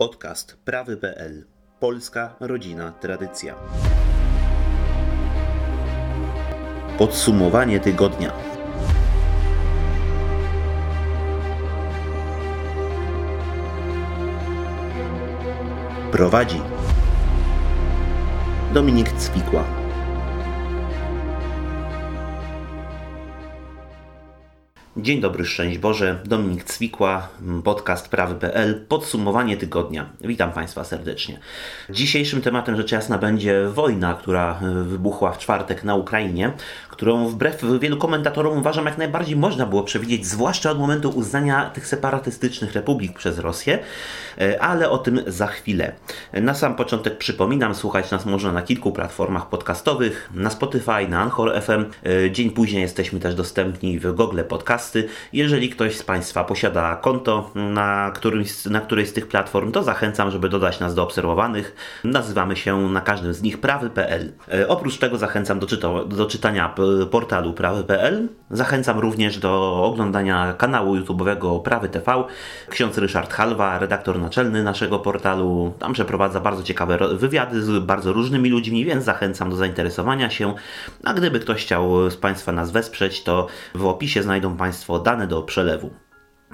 Podcast prawy.pl Polska rodzina tradycja. Podsumowanie tygodnia. Prowadzi Dominik Cwikła. Dzień dobry, szczęść Boże, Dominik Cwikła, podcast prawy.pl, podsumowanie tygodnia. Witam Państwa serdecznie. Dzisiejszym tematem rzecz jasna będzie wojna, która wybuchła w czwartek na Ukrainie, którą wbrew wielu komentatorom uważam jak najbardziej można było przewidzieć, zwłaszcza od momentu uznania tych separatystycznych republik przez Rosję, ale o tym za chwilę. Na sam początek przypominam, słuchać nas można na kilku platformach podcastowych, na Spotify, na Anchor FM. Dzień później jesteśmy też dostępni w Google Podcast podcasty. Jeżeli ktoś z Państwa posiada konto na, którymś, na którejś z tych platform, to zachęcam, żeby dodać nas do obserwowanych. Nazywamy się na każdym z nich prawy.pl. E, oprócz tego zachęcam do, do czytania portalu prawy.pl. Zachęcam również do oglądania kanału YouTube'owego Prawy TV. Ksiądz Ryszard Halwa, redaktor naczelny naszego portalu, tam przeprowadza bardzo ciekawe wywiady z bardzo różnymi ludźmi, więc zachęcam do zainteresowania się. A gdyby ktoś chciał z Państwa nas wesprzeć, to w opisie znajdą Państwo Państwo dane do przelewu.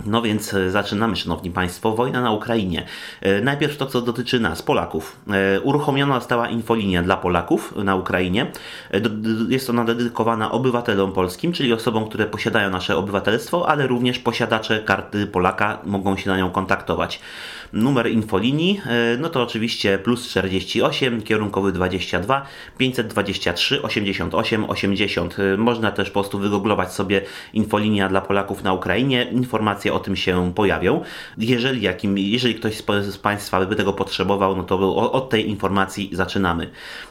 No więc e, zaczynamy, Szanowni Państwo, wojna na Ukrainie. E, najpierw to, co dotyczy nas, Polaków. E, uruchomiona została infolinia dla Polaków na Ukrainie. Jest ona dedykowana obywatelom polskim, czyli osobom, które posiadają nasze obywatelstwo, ale również posiadacze karty Polaka mogą się na nią kontaktować. Numer infolinii, no to oczywiście plus 48, kierunkowy 22, 523, 88, 80. Można też po prostu wygooglować sobie infolinia dla Polaków na Ukrainie. Informacje o tym się pojawią. Jeżeli, jakim, jeżeli ktoś z Państwa by tego potrzebował, no to od tej informacji zaczynamy.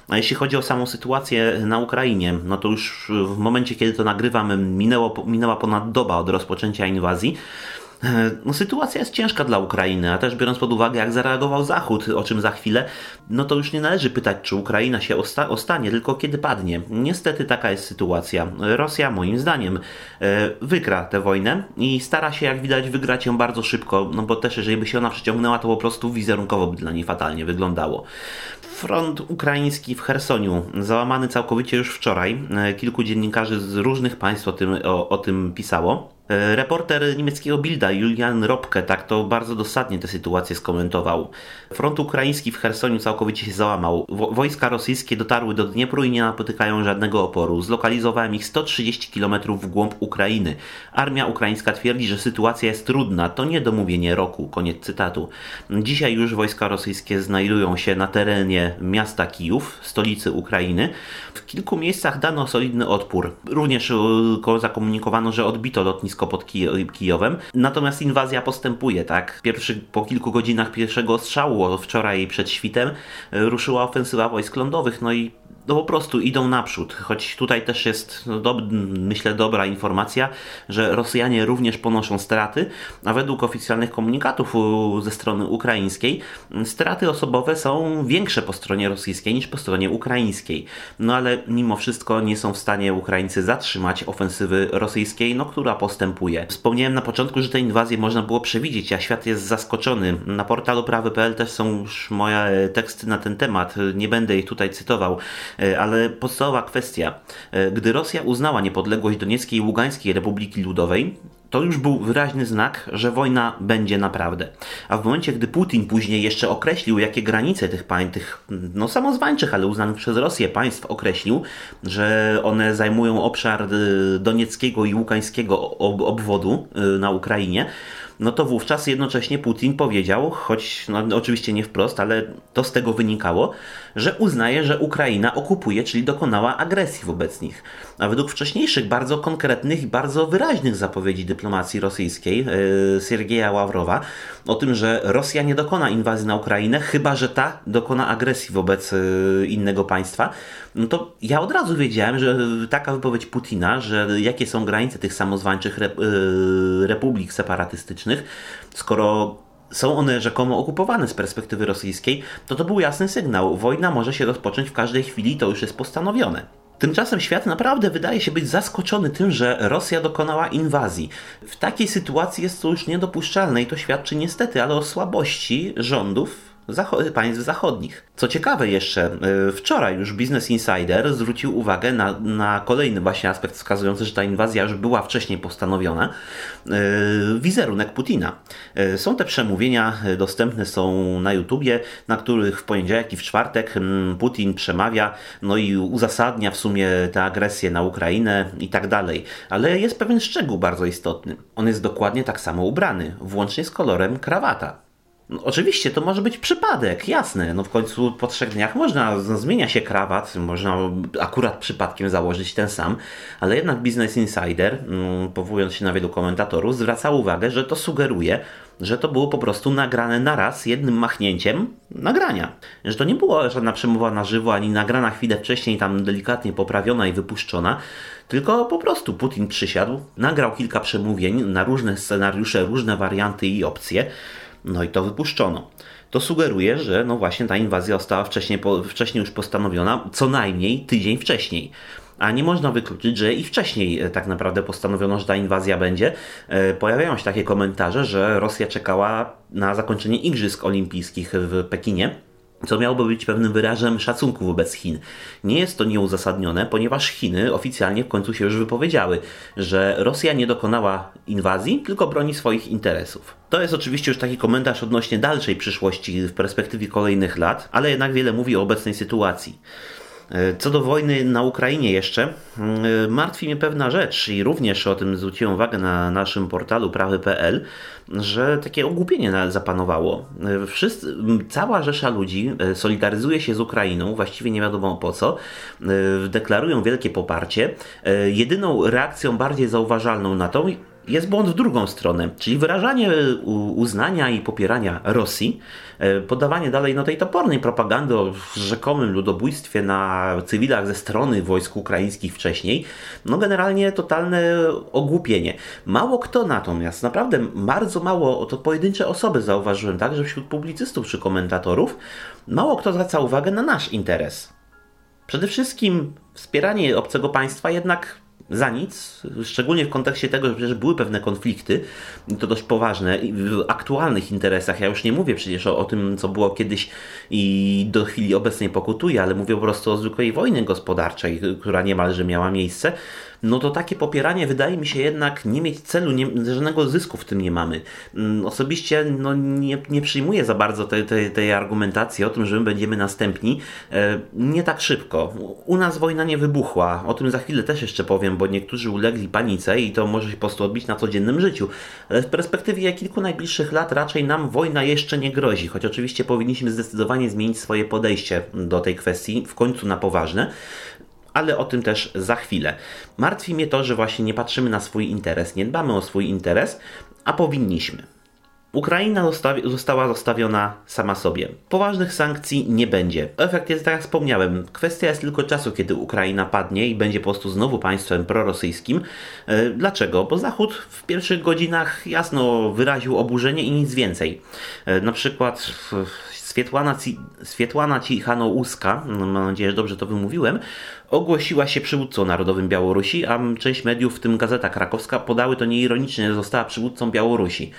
A jeśli chodzi o samą sytuację na Ukrainie, no to już w momencie, kiedy to nagrywamy, minęło, minęła ponad doba od rozpoczęcia inwazji. No, sytuacja jest ciężka dla Ukrainy, a też biorąc pod uwagę, jak zareagował Zachód, o czym za chwilę, no to już nie należy pytać, czy Ukraina się osta ostanie, tylko kiedy padnie. Niestety taka jest sytuacja. Rosja, moim zdaniem, e, wygra tę wojnę i stara się, jak widać, wygrać ją bardzo szybko, no bo też, jeżeli by się ona przeciągnęła, to po prostu wizerunkowo by dla niej fatalnie wyglądało. Front ukraiński w Hersoniu załamany całkowicie już wczoraj. E, kilku dziennikarzy z różnych państw o tym, o, o tym pisało. E, reporter niemieckiego Bilda Julian Robke tak to bardzo dosadnie tę sytuację skomentował. Front ukraiński w Chersoniu całkowicie się załamał. Wojska rosyjskie dotarły do Dniepru i nie napotykają żadnego oporu. Zlokalizowałem ich 130 km w głąb Ukrainy. Armia ukraińska twierdzi, że sytuacja jest trudna. To nie domówienie roku. Koniec cytatu. Dzisiaj już wojska rosyjskie znajdują się na terenie miasta Kijów, stolicy Ukrainy. W kilku miejscach dano solidny odpór. Również e, zakomunikowano, że odbito lotnisko lotnisko pod Kijowem. Natomiast inwazja postępuje, tak? Pierwszy, po kilku godzinach pierwszego strzału wczoraj przed świtem ruszyła ofensywa wojsk lądowych, no i no po prostu idą naprzód. Choć tutaj też jest, no do, myślę, dobra informacja, że Rosjanie również ponoszą straty, a według oficjalnych komunikatów ze strony ukraińskiej straty osobowe są większe po stronie rosyjskiej niż po stronie ukraińskiej. No ale mimo wszystko nie są w stanie Ukraińcy zatrzymać ofensywy rosyjskiej, no która postępuje. Wspomniałem na początku, że tę inwazję można było przewidzieć, a świat jest zaskoczony. Na portalu prawy.pl też są już moje teksty na ten temat, nie będę ich tutaj cytował. E, ale podstawowa kwestia. E, gdy Rosja uznała niepodległość Donieckiej i Ługańskiej Republiki Ludowej, to już był wyraźny znak, że wojna będzie naprawdę. A w momencie, gdy Putin później jeszcze określił, jakie granice tych państw, tych no samozwańczych, ale uznanych przez Rosję państw określił, że one zajmują obszar e, donieckiego i łukańskiego obwodu na Ukrainie, no to wówczas jednocześnie Putin powiedział, choć no, oczywiście nie wprost, ale to z tego wynikało, że uznaje, że Ukraina okupuje, czyli dokonała agresji wobec nich. A według wcześniejszych, bardzo konkretnych i bardzo wyraźnych zapowiedzi dyplomacji rosyjskiej yy, Siergieja Ławrowa o tym, że Rosja nie dokona inwazji na Ukrainę, chyba że ta dokona agresji wobec yy, innego państwa, no to ja od razu wiedziałem, że taka wypowiedź Putina, że jakie są granice tych samozwańczych rep, yy, republik separatystycznych, skoro są one rzekomo okupowane z perspektywy rosyjskiej, to to był jasny sygnał. Wojna może się rozpocząć w każdej chwili, to już jest postanowione. Tymczasem świat naprawdę wydaje się być zaskoczony tym, że Rosja dokonała inwazji. W takiej sytuacji jest to już niedopuszczalne i to świadczy niestety, ale o słabości rządów państw zachodnich. Co ciekawe jeszcze, e, wczoraj już Business Insider zwrócił uwagę na, na kolejny właśnie aspekt wskazujący, że ta inwazja już była wcześniej postanowiona. E, wizerunek Putina. E, są te przemówienia, dostępne są na YouTubie, na których w poniedziałek i w czwartek mm, Putin przemawia, no i uzasadnia w sumie tę agresję na Ukrainę i tak dalej. Ale jest pewien szczegół bardzo istotny. On jest dokładnie tak samo ubrany, włącznie z kolorem krawata. No, oczywiście to może być przypadek, jasne. No w końcu po trzech dniach można, no, zmienia się krawat, można akurat przypadkiem założyć ten sam, ale jednak Business Insider, mm, powołując się na wielu komentatorów, zwraca uwagę, że to sugeruje, że to było po prostu nagrane naraz, jednym machnięciem nagrania. Że to nie była żadna przemowa na żywo, ani nagrana chwilę wcześniej, tam delikatnie poprawiona i wypuszczona, tylko po prostu Putin przysiadł, nagrał kilka przemówień na różne scenariusze, różne warianty i opcje no i to wypuszczono. To sugeruje, że no właśnie ta inwazja została wcześniej, po, wcześniej już postanowiona, co najmniej tydzień wcześniej. A nie można wykluczyć, że i wcześniej e, tak naprawdę postanowiono, że ta inwazja będzie. E, pojawiają się takie komentarze, że Rosja czekała na zakończenie Igrzysk Olimpijskich w Pekinie co miałoby być pewnym wyrazem szacunku wobec Chin. Nie jest to nieuzasadnione, ponieważ Chiny oficjalnie w końcu się już wypowiedziały, że Rosja nie dokonała inwazji, tylko broni swoich interesów. To jest oczywiście już taki komentarz odnośnie dalszej przyszłości w perspektywie kolejnych lat, ale jednak wiele mówi o obecnej sytuacji. E, co do wojny na Ukrainie jeszcze, e, martwi mnie pewna rzecz i również o tym zwróciłem uwagę na naszym portalu prawy.pl, że takie ogłupienie zapanowało. E, wszyscy, cała rzesza ludzi solidaryzuje się z Ukrainą, właściwie nie wiadomo po co, deklarują wielkie poparcie. Jedyną reakcją bardziej zauważalną na to jest błąd w drugą stronę, czyli wyrażanie uznania i popierania Rosji, e, podawanie dalej no, tej topornej propagandy o rzekomym ludobójstwie na cywilach ze strony wojsk ukraińskich wcześniej, no generalnie totalne ogłupienie. Mało kto natomiast, naprawdę bardzo mało, to pojedyncze osoby zauważyłem także wśród publicystów czy komentatorów, mało kto zwraca uwagę na nasz interes. Przede wszystkim wspieranie obcego państwa jednak za nic, szczególnie w kontekście tego, że przecież były pewne konflikty, to dość poważne, w aktualnych interesach. Ja już nie mówię przecież o, o, tym, co było kiedyś i do chwili obecnej pokutuje, ale mówię po prostu o zwykłej wojnie gospodarczej, która niemalże miała miejsce no to takie popieranie wydaje mi się jednak nie mieć celu, nie, żadnego zysku w tym nie mamy. Mm, osobiście no, nie, nie przyjmuję za bardzo tej, tej, tej argumentacji o tym, że my będziemy następni. E, nie tak szybko. U nas wojna nie wybuchła. O tym za chwilę też jeszcze powiem, bo niektórzy ulegli panice i to może się po prostu odbić na codziennym życiu. Ale w perspektywie kilku najbliższych lat raczej nam wojna jeszcze nie grozi, choć oczywiście powinniśmy zdecydowanie zmienić swoje podejście do tej kwestii, w końcu na poważne ale o tym też za chwilę. Martwi mnie to, że właśnie nie patrzymy na swój interes, nie dbamy o swój interes, a powinniśmy. Ukraina została zostawiona sama sobie. Poważnych sankcji nie będzie. Efekt jest, tak jak wspomniałem, kwestia jest tylko czasu, kiedy Ukraina padnie i będzie po prostu znowu państwem prorosyjskim. E, dlaczego? Bo Zachód w pierwszych godzinach jasno wyraził oburzenie i nic więcej. E, na przykład Swietłana, Swietłana Cichanouska, no mam nadzieję, że dobrze to wymówiłem, ogłosiła się przywódcą narodowym Białorusi, a część mediów, w tym Gazeta Krakowska, podały to nieironicznie, że została przywódcą Białorusi.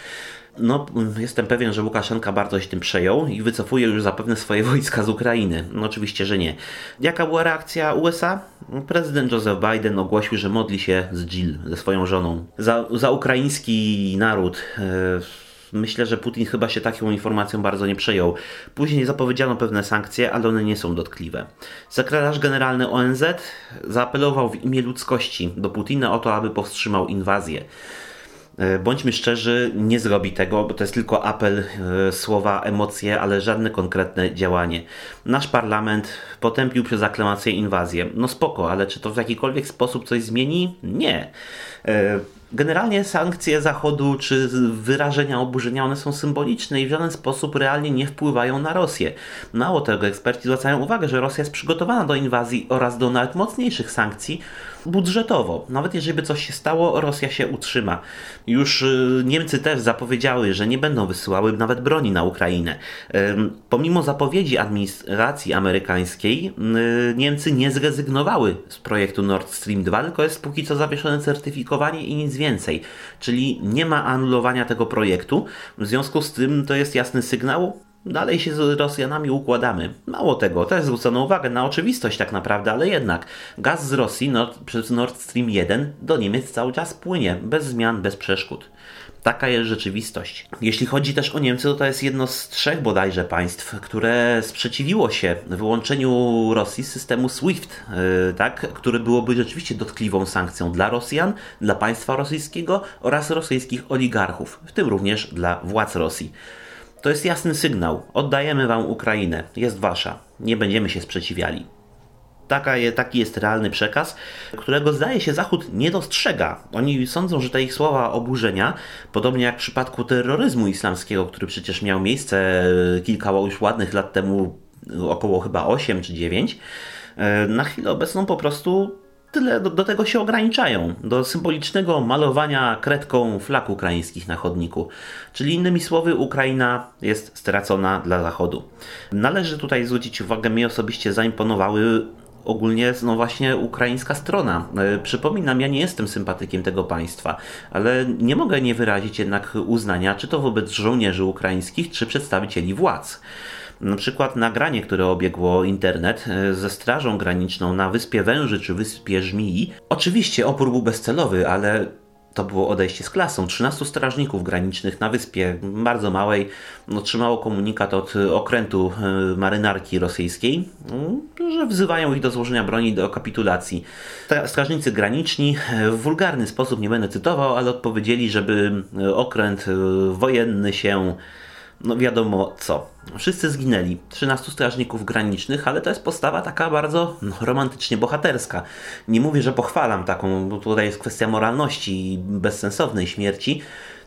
No, jestem pewien, że Łukaszenka bardzo się tym przejął i wycofuje już zapewne swoje wojska z Ukrainy. No, oczywiście, że nie. Jaka była reakcja USA? Prezydent Joseph Biden ogłosił, że modli się z Jill, ze swoją żoną, za, za ukraiński naród. Yy, Myślę, że Putin chyba się taką informacją bardzo nie przejął. Później zapowiedziano pewne sankcje, ale one nie są dotkliwe. Sekretarz generalny ONZ zaapelował w imię ludzkości do Putina o to, aby powstrzymał inwazję. E, bądźmy szczerzy, nie zrobi tego, bo to jest tylko apel, e, słowa, emocje, ale żadne konkretne działanie. Nasz parlament potępił przez aklamację inwazję. No spoko, ale czy to w jakikolwiek sposób coś zmieni? Nie. Generalnie sankcje Zachodu czy wyrażenia oburzenia, one są symboliczne i w żaden sposób realnie nie wpływają na Rosję. Mało tego, eksperci zwracają uwagę, że Rosja jest przygotowana do inwazji oraz do nawet mocniejszych sankcji, budżetowo. Nawet jeżeli by coś się stało, Rosja się utrzyma. Już y, Niemcy też zapowiedziały, że nie będą wysyłały nawet broni na Ukrainę. Pomimo zapowiedzi administracji amerykańskiej, y, Niemcy nie zrezygnowały z projektu Nord Stream 2, tylko jest póki co zawieszone certyfikowanie i nic więcej. Czyli nie ma anulowania tego projektu. W związku z tym to jest jasny sygnał, Dalej się z Rosjanami układamy. Mało tego, też zwrócono uwagę na oczywistość tak naprawdę, ale jednak gaz z Rosji Nord, przez Nord Stream 1 do Niemiec cały czas płynie, bez zmian, bez przeszkód. Taka jest rzeczywistość. Jeśli chodzi też o Niemcy, to to jest jedno z trzech bodajże państw, które sprzeciwiło się wyłączeniu Rosji z systemu SWIFT, yy, tak, który byłoby rzeczywiście dotkliwą sankcją dla Rosjan, dla państwa rosyjskiego oraz rosyjskich oligarchów, w tym również dla władz Rosji. To jest jasny sygnał. Oddajemy wam Ukrainę. Jest wasza. Nie będziemy się sprzeciwiali. Taka taki jest realny przekaz, którego zdaje się Zachód nie dostrzega. Oni sądzą, że te ich słowa oburzenia, podobnie jak w przypadku terroryzmu islamskiego, który przecież miał miejsce e, kilka już ładnych lat temu, około chyba 8 czy 9, e, na chwilę obecną po prostu tyle do, do, tego się ograniczają. Do symbolicznego malowania kredką flag ukraińskich na chodniku. Czyli innymi słowy, Ukraina jest stracona dla Zachodu. Należy tutaj zwrócić uwagę, mnie osobiście zaimponowały ogólnie no właśnie ukraińska strona. E, przypominam, ja nie jestem sympatykiem tego państwa, ale nie mogę nie wyrazić jednak uznania, czy to wobec żołnierzy ukraińskich, czy przedstawicieli władz. Na przykład nagranie, które obiegło internet e, ze Strażą Graniczną na Wyspie Węży czy Wyspie Żmii. Oczywiście opór był bezcelowy, ale to było odejście z klasą. 13 strażników granicznych na wyspie, bardzo małej, otrzymało komunikat od okrętu e, marynarki rosyjskiej, no, że wzywają ich do złożenia broni do kapitulacji. Strażnicy graniczni e, w wulgarny sposób, nie będę cytował, ale odpowiedzieli, żeby okręt wojenny się no wiadomo co. Wszyscy zginęli. 13 strażników granicznych, ale to jest postawa taka bardzo no, romantycznie bohaterska. Nie mówię, że pochwalam taką, bo tutaj jest kwestia moralności i bezsensownej śmierci,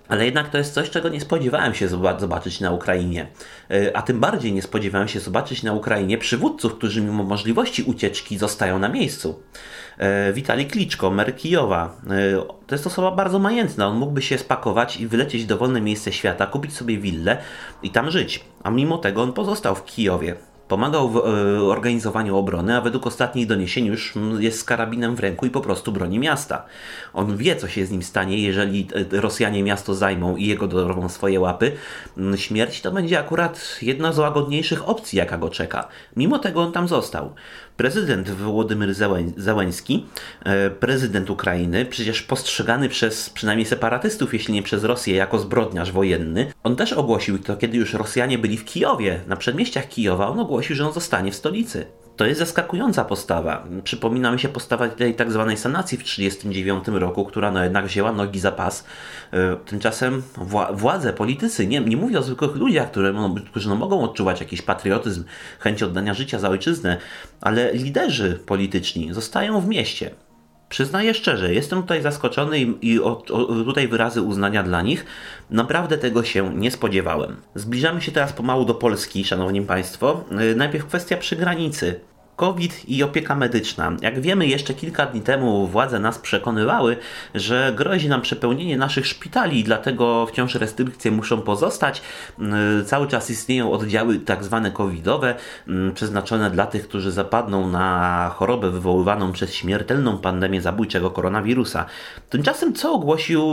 ale jednak to jest coś, czego nie spodziewałem się zobaczyć na Ukrainie. E, a tym bardziej nie spodziewałem się zobaczyć na Ukrainie przywódców, którzy mimo możliwości ucieczki zostają na miejscu. E, Witali Kliczko, mer Kijowa. E, to jest osoba bardzo majętna. On mógłby się spakować i wylecieć w dowolne miejsce świata, kupić sobie willę i tam żyć. A mimo tego on pozostał w Kijowie. Pomagał w e, organizowaniu obrony, a według ostatnich doniesień już jest z karabinem w ręku i po prostu broni miasta. On wie, co się z nim stanie, jeżeli Rosjanie miasto zajmą i jego dorwą swoje łapy. Śmierć to będzie akurat jedna z łagodniejszych opcji, jaka go czeka. Mimo tego on tam został. Prezydent Włodymyr Załęski, e, prezydent Ukrainy, przecież postrzegany przez przynajmniej separatystów, jeśli nie przez Rosję, jako zbrodniarz wojenny, on też ogłosił to, kiedy już Rosjanie byli w Kijowie, na przedmieściach Kijowa, on ogłosił, że on zostanie w stolicy. To jest zaskakująca postawa. Przypomina mi się postawa tej tak zwanej sanacji w 1939 roku, która no jednak wzięła nogi za pas. E, tymczasem wła władze, politycy, nie, nie mówię o zwykłych ludziach, które, którzy no, mogą odczuwać jakiś patriotyzm, chęć oddania życia za ojczyznę, ale liderzy polityczni zostają w mieście. Przyznaję szczerze, jestem tutaj zaskoczony i, i o, o, tutaj wyrazy uznania dla nich. Naprawdę tego się nie spodziewałem. Zbliżamy się teraz pomału do Polski, szanowni państwo. E, najpierw kwestia przygranicy. COVID i opieka medyczna. Jak wiemy, jeszcze kilka dni temu władze nas przekonywały, że grozi nam przepełnienie naszych szpitali, dlatego wciąż restrykcje muszą pozostać. Mm, cały czas istnieją oddziały tak zwane covidowe, mm, przeznaczone dla tych, którzy zapadną na chorobę wywoływaną przez śmiertelną pandemię zabójczego koronawirusa. Tymczasem co ogłosił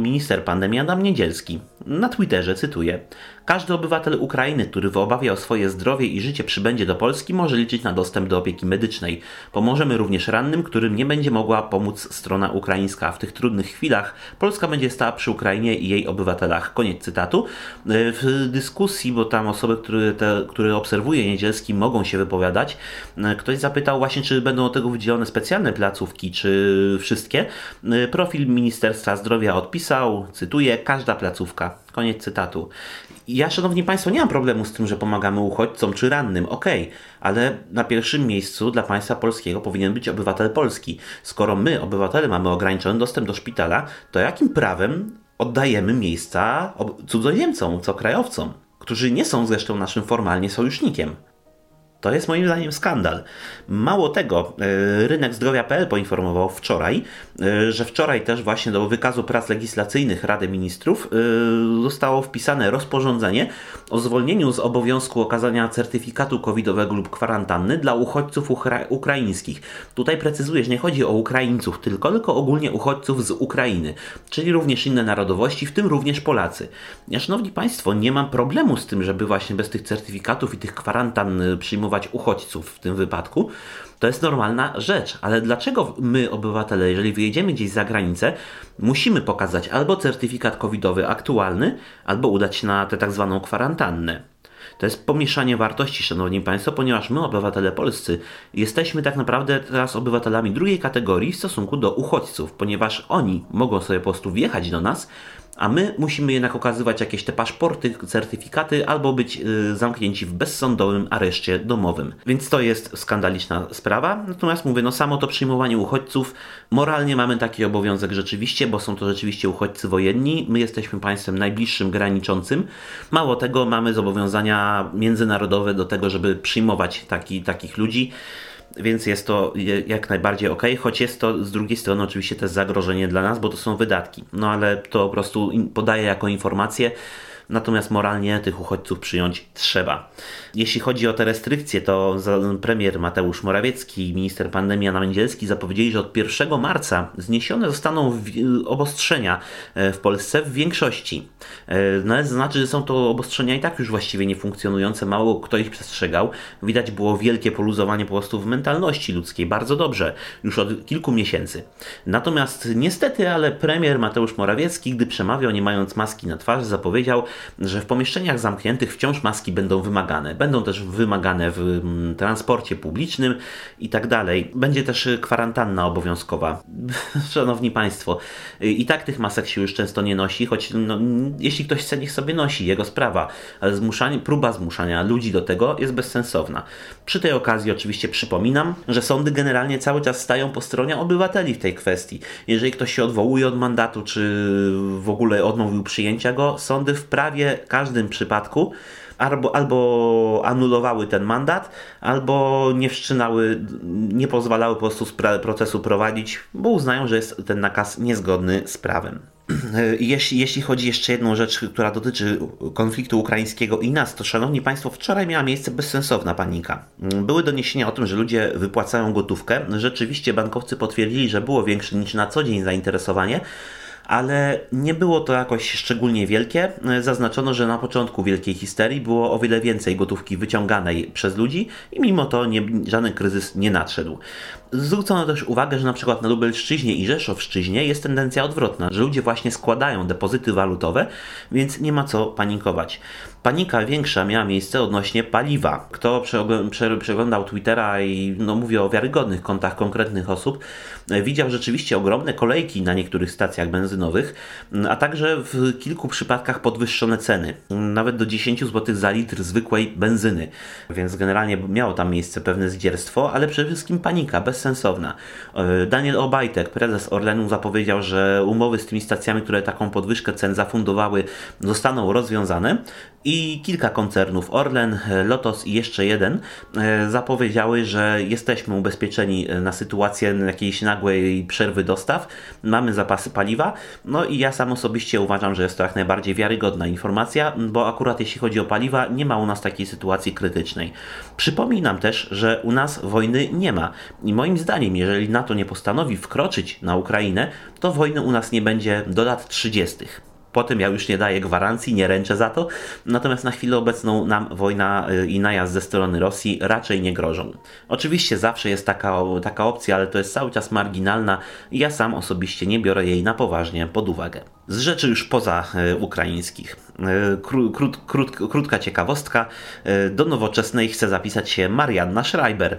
minister pandemii Adam Niedzielski? Na Twitterze cytuję: każdy obywatel Ukrainy, który w obawie o swoje zdrowie i życie przybędzie do Polski, może liczyć na dostęp do opieki medycznej. Pomożemy również rannym, którym nie będzie mogła pomóc strona ukraińska. W tych trudnych chwilach Polska będzie stała przy Ukrainie i jej obywatelach. Koniec cytatu. W dyskusji, bo tam osoby, które, te, które obserwuje Niedzielski, mogą się wypowiadać, ktoś zapytał właśnie, czy będą do tego wydzielone specjalne placówki, czy wszystkie. Profil Ministerstwa Zdrowia odpisał, cytuję, każda placówka Koniec cytatu. Ja, szanowni państwo, nie mam problemu z tym, że pomagamy uchodźcom czy rannym, okej, okay, ale na pierwszym miejscu dla państwa polskiego powinien być obywatel polski. Skoro my, obywatele, mamy ograniczony dostęp do szpitala, to jakim prawem oddajemy miejsca cudzoziemcom, co krajowcom, którzy nie są zresztą naszym formalnie sojusznikiem? To jest moim zdaniem skandal. Mało tego, e, rynek zdrowia.pl poinformował wczoraj, e, że wczoraj też właśnie do wykazu prac legislacyjnych Rady Ministrów e, zostało wpisane rozporządzenie o zwolnieniu z obowiązku okazania certyfikatu covidowego lub kwarantanny dla uchodźców ukra ukraińskich. Tutaj precyzujesz, nie chodzi o Ukraińców tylko, tylko ogólnie uchodźców z Ukrainy, czyli również inne narodowości, w tym również Polacy. Ja, szanowni Państwo, nie mam problemu z tym, żeby właśnie bez tych certyfikatów i tych kwarantan przyjmować przyjmować uchodźców w tym wypadku, to jest normalna rzecz. Ale dlaczego my, obywatele, jeżeli wyjedziemy gdzieś za granicę, musimy pokazać albo certyfikat covidowy aktualny, albo udać się na tę tak zwaną kwarantannę? To jest pomieszanie wartości, szanowni państwo, ponieważ my, obywatele polscy, jesteśmy tak naprawdę teraz obywatelami drugiej kategorii w stosunku do uchodźców, ponieważ oni mogą sobie po prostu wjechać do nas, a my musimy jednak okazywać jakieś te paszporty, certyfikaty albo być y, zamknięci w bezsądowym areszcie domowym. Więc to jest skandaliczna sprawa. Natomiast mówię, no samo to przyjmowanie uchodźców, moralnie mamy taki obowiązek rzeczywiście, bo są to rzeczywiście uchodźcy wojenni. My jesteśmy państwem najbliższym, graniczącym. Mało tego, mamy zobowiązania międzynarodowe do tego, żeby przyjmować taki, takich ludzi więc jest to jak najbardziej ok, choć jest to z drugiej strony oczywiście też zagrożenie dla nas, bo to są wydatki. No ale to po prostu podaję jako informację natomiast moralnie tych uchodźców przyjąć trzeba. Jeśli chodzi o te restrykcje, to premier Mateusz Morawiecki i minister pandemii Anna Mędzielski zapowiedzieli, że od 1 marca zniesione zostaną obostrzenia e, w Polsce w większości. E, no ale znaczy, że są to obostrzenia i tak już właściwie nie funkcjonujące, mało kto ich przestrzegał. Widać było wielkie poluzowanie po prostu w mentalności ludzkiej, bardzo dobrze, już od kilku miesięcy. Natomiast niestety, ale premier Mateusz Morawiecki, gdy przemawiał nie mając maski na twarzy, zapowiedział, że w pomieszczeniach zamkniętych wciąż maski będą wymagane. Będą też wymagane w mm, transporcie publicznym i tak dalej. Będzie też kwarantanna obowiązkowa. Szanowni Państwo, i tak tych masek się już często nie nosi, choć no, jeśli ktoś chce, niech sobie nosi, jego sprawa, ale zmuszanie, próba zmuszania ludzi do tego jest bezsensowna. Przy tej okazji oczywiście przypominam, że sądy generalnie cały czas stają po stronie obywateli w tej kwestii. Jeżeli ktoś się odwołuje od mandatu, czy w ogóle odmówił przyjęcia go, sądy w prawie każdym przypadku albo, albo anulowały ten mandat, albo nie wszczynały, nie pozwalały po prostu procesu prowadzić, bo uznają, że jest ten nakaz niezgodny z prawem. Jeśli, jeśli chodzi jeszcze jedną rzecz, która dotyczy konfliktu ukraińskiego i nas, to szanowni Państwo, wczoraj miała miejsce bezsensowna panika. Były doniesienia o tym, że ludzie wypłacają gotówkę. Rzeczywiście bankowcy potwierdzili, że było większe niż na co dzień zainteresowanie ale nie było to jakoś szczególnie wielkie. Zaznaczono, że na początku wielkiej histerii było o wiele więcej gotówki wyciąganej przez ludzi i mimo to nie, żaden kryzys nie nadszedł. Zwrócono też uwagę, że na przykład na Lubelszczyźnie i Rzeszowszczyźnie jest tendencja odwrotna, że ludzie właśnie składają depozyty walutowe, więc nie ma co panikować. Panika większa miała miejsce odnośnie paliwa. Kto przeglądał Twittera i no, mówię o wiarygodnych kontach konkretnych osób, e, widział rzeczywiście ogromne kolejki na niektórych stacjach benzynowych, a także w kilku przypadkach podwyższone ceny, nawet do 10 zł za litr zwykłej benzyny. Więc generalnie miało tam miejsce pewne zdzierstwo, ale przede wszystkim panika, bezsensowna. E, Daniel Obajtek, prezes Orlenu, zapowiedział, że umowy z tymi stacjami, które taką podwyżkę cen zafundowały, zostaną rozwiązane i kilka koncernów, Orlen, Lotos i jeszcze jeden, e, zapowiedziały, że jesteśmy ubezpieczeni na sytuację jakiejś nagłej przerwy dostaw, mamy zapasy paliwa, no i ja sam osobiście uważam, że jest to jak najbardziej wiarygodna informacja, bo akurat jeśli chodzi o paliwa, nie ma u nas takiej sytuacji krytycznej. Przypominam też, że u nas wojny nie ma i moim zdaniem, jeżeli NATO nie postanowi wkroczyć na Ukrainę, to wojny u nas nie będzie do lat 30. Potem ja już nie daję gwarancji, nie ręczę za to. Natomiast na chwilę obecną nam wojna y, i najazd ze strony Rosji raczej nie grożą. Oczywiście zawsze jest taka, taka opcja, ale to jest cały czas marginalna i ja sam osobiście nie biorę jej na poważnie pod uwagę. Z rzeczy już poza e, ukraińskich. E, krót, krót, krótka ciekawostka. E, do nowoczesnej chce zapisać się Marianna Schreiber,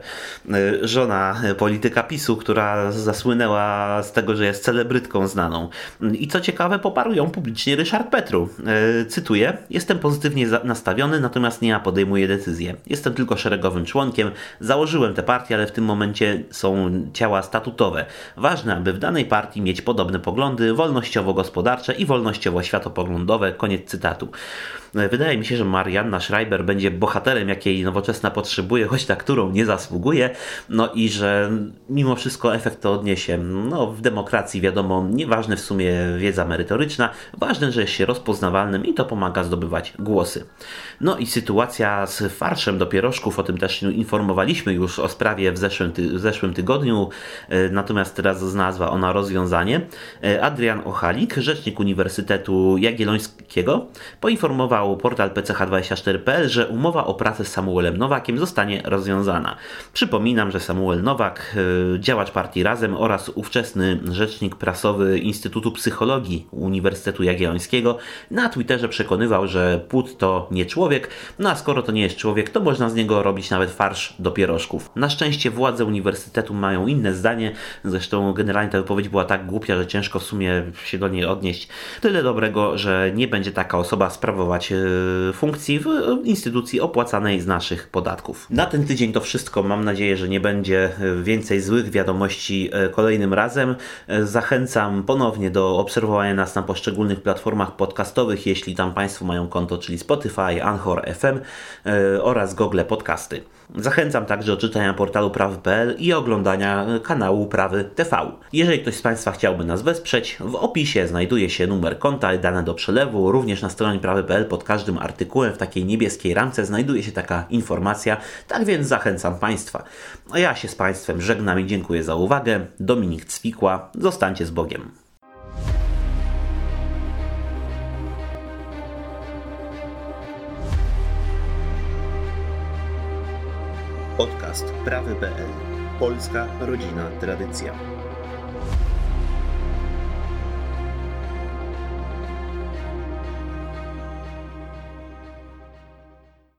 żona polityka PiSu, która zasłynęła z tego, że jest celebrytką znaną. I co ciekawe, poparł ją publicznie Ryszard Petru. Cytuję: Jestem pozytywnie nastawiony, natomiast nie ja podejmuję decyzję. Jestem tylko szeregowym członkiem. Założyłem tę partię, ale w tym momencie są ciała statutowe. Ważne, aby w danej partii mieć podobne poglądy wolnościowo-gospodarcze gospodarcze i wolnościowo-światopoglądowe. Koniec cytatu. Wydaje mi się, że Marianna Schreiber będzie bohaterem, jakiej nowoczesna potrzebuje, choć na którą nie zasługuje. No i że mimo wszystko efekt to odniesie. No, w demokracji wiadomo, nieważne w sumie wiedza merytoryczna, ważne, że jest się rozpoznawalnym i to pomaga zdobywać głosy. No i sytuacja z farszem do pierożków, o tym też informowaliśmy już o sprawie w zeszłym, ty w zeszłym tygodniu, e, natomiast teraz znalazła ona rozwiązanie. E, Adrian Ochalik, rzecznik Uniwersytetu Jagiellońskiego, poinformował portal pch24.pl, że umowa o pracę z Samuelem Nowakiem zostanie rozwiązana. Przypominam, że Samuel Nowak, e, działacz partii Razem oraz ówczesny rzecznik prasowy Instytutu Psychologii Uniwersytetu Jagiellońskiego na Twitterze przekonywał, że płód to nie człowiek, no a skoro to nie jest człowiek, to można z niego robić nawet farsz do pierożków. Na szczęście władze uniwersytetu mają inne zdanie, zresztą generalnie ta wypowiedź była tak głupia, że ciężko w sumie się do niej odnieść. Tyle dobrego, że nie będzie taka osoba sprawować E, funkcji w instytucji opłacanej z naszych podatków. Na ten tydzień to wszystko. Mam nadzieję, że nie będzie więcej złych wiadomości e, kolejnym razem. E, zachęcam ponownie do obserwowania nas na poszczególnych platformach podcastowych, jeśli tam Państwo mają konto, czyli Spotify, Anchor FM oraz Google Podcasty. Zachęcam także do czytania portalu prawy.pl i oglądania kanału Prawy TV. Jeżeli ktoś z Państwa chciałby nas wesprzeć, w opisie znajduje się numer konta i dane do przelewu. Również na stronie prawy.pl pod każdym artykułem w takiej niebieskiej ramce znajduje się taka informacja. Tak więc zachęcam Państwa. A ja się z Państwem żegnam i dziękuję za uwagę. Dominik Cwikła. Zostańcie z Bogiem. Podcast prawy.pl Polska rodzina tradycja.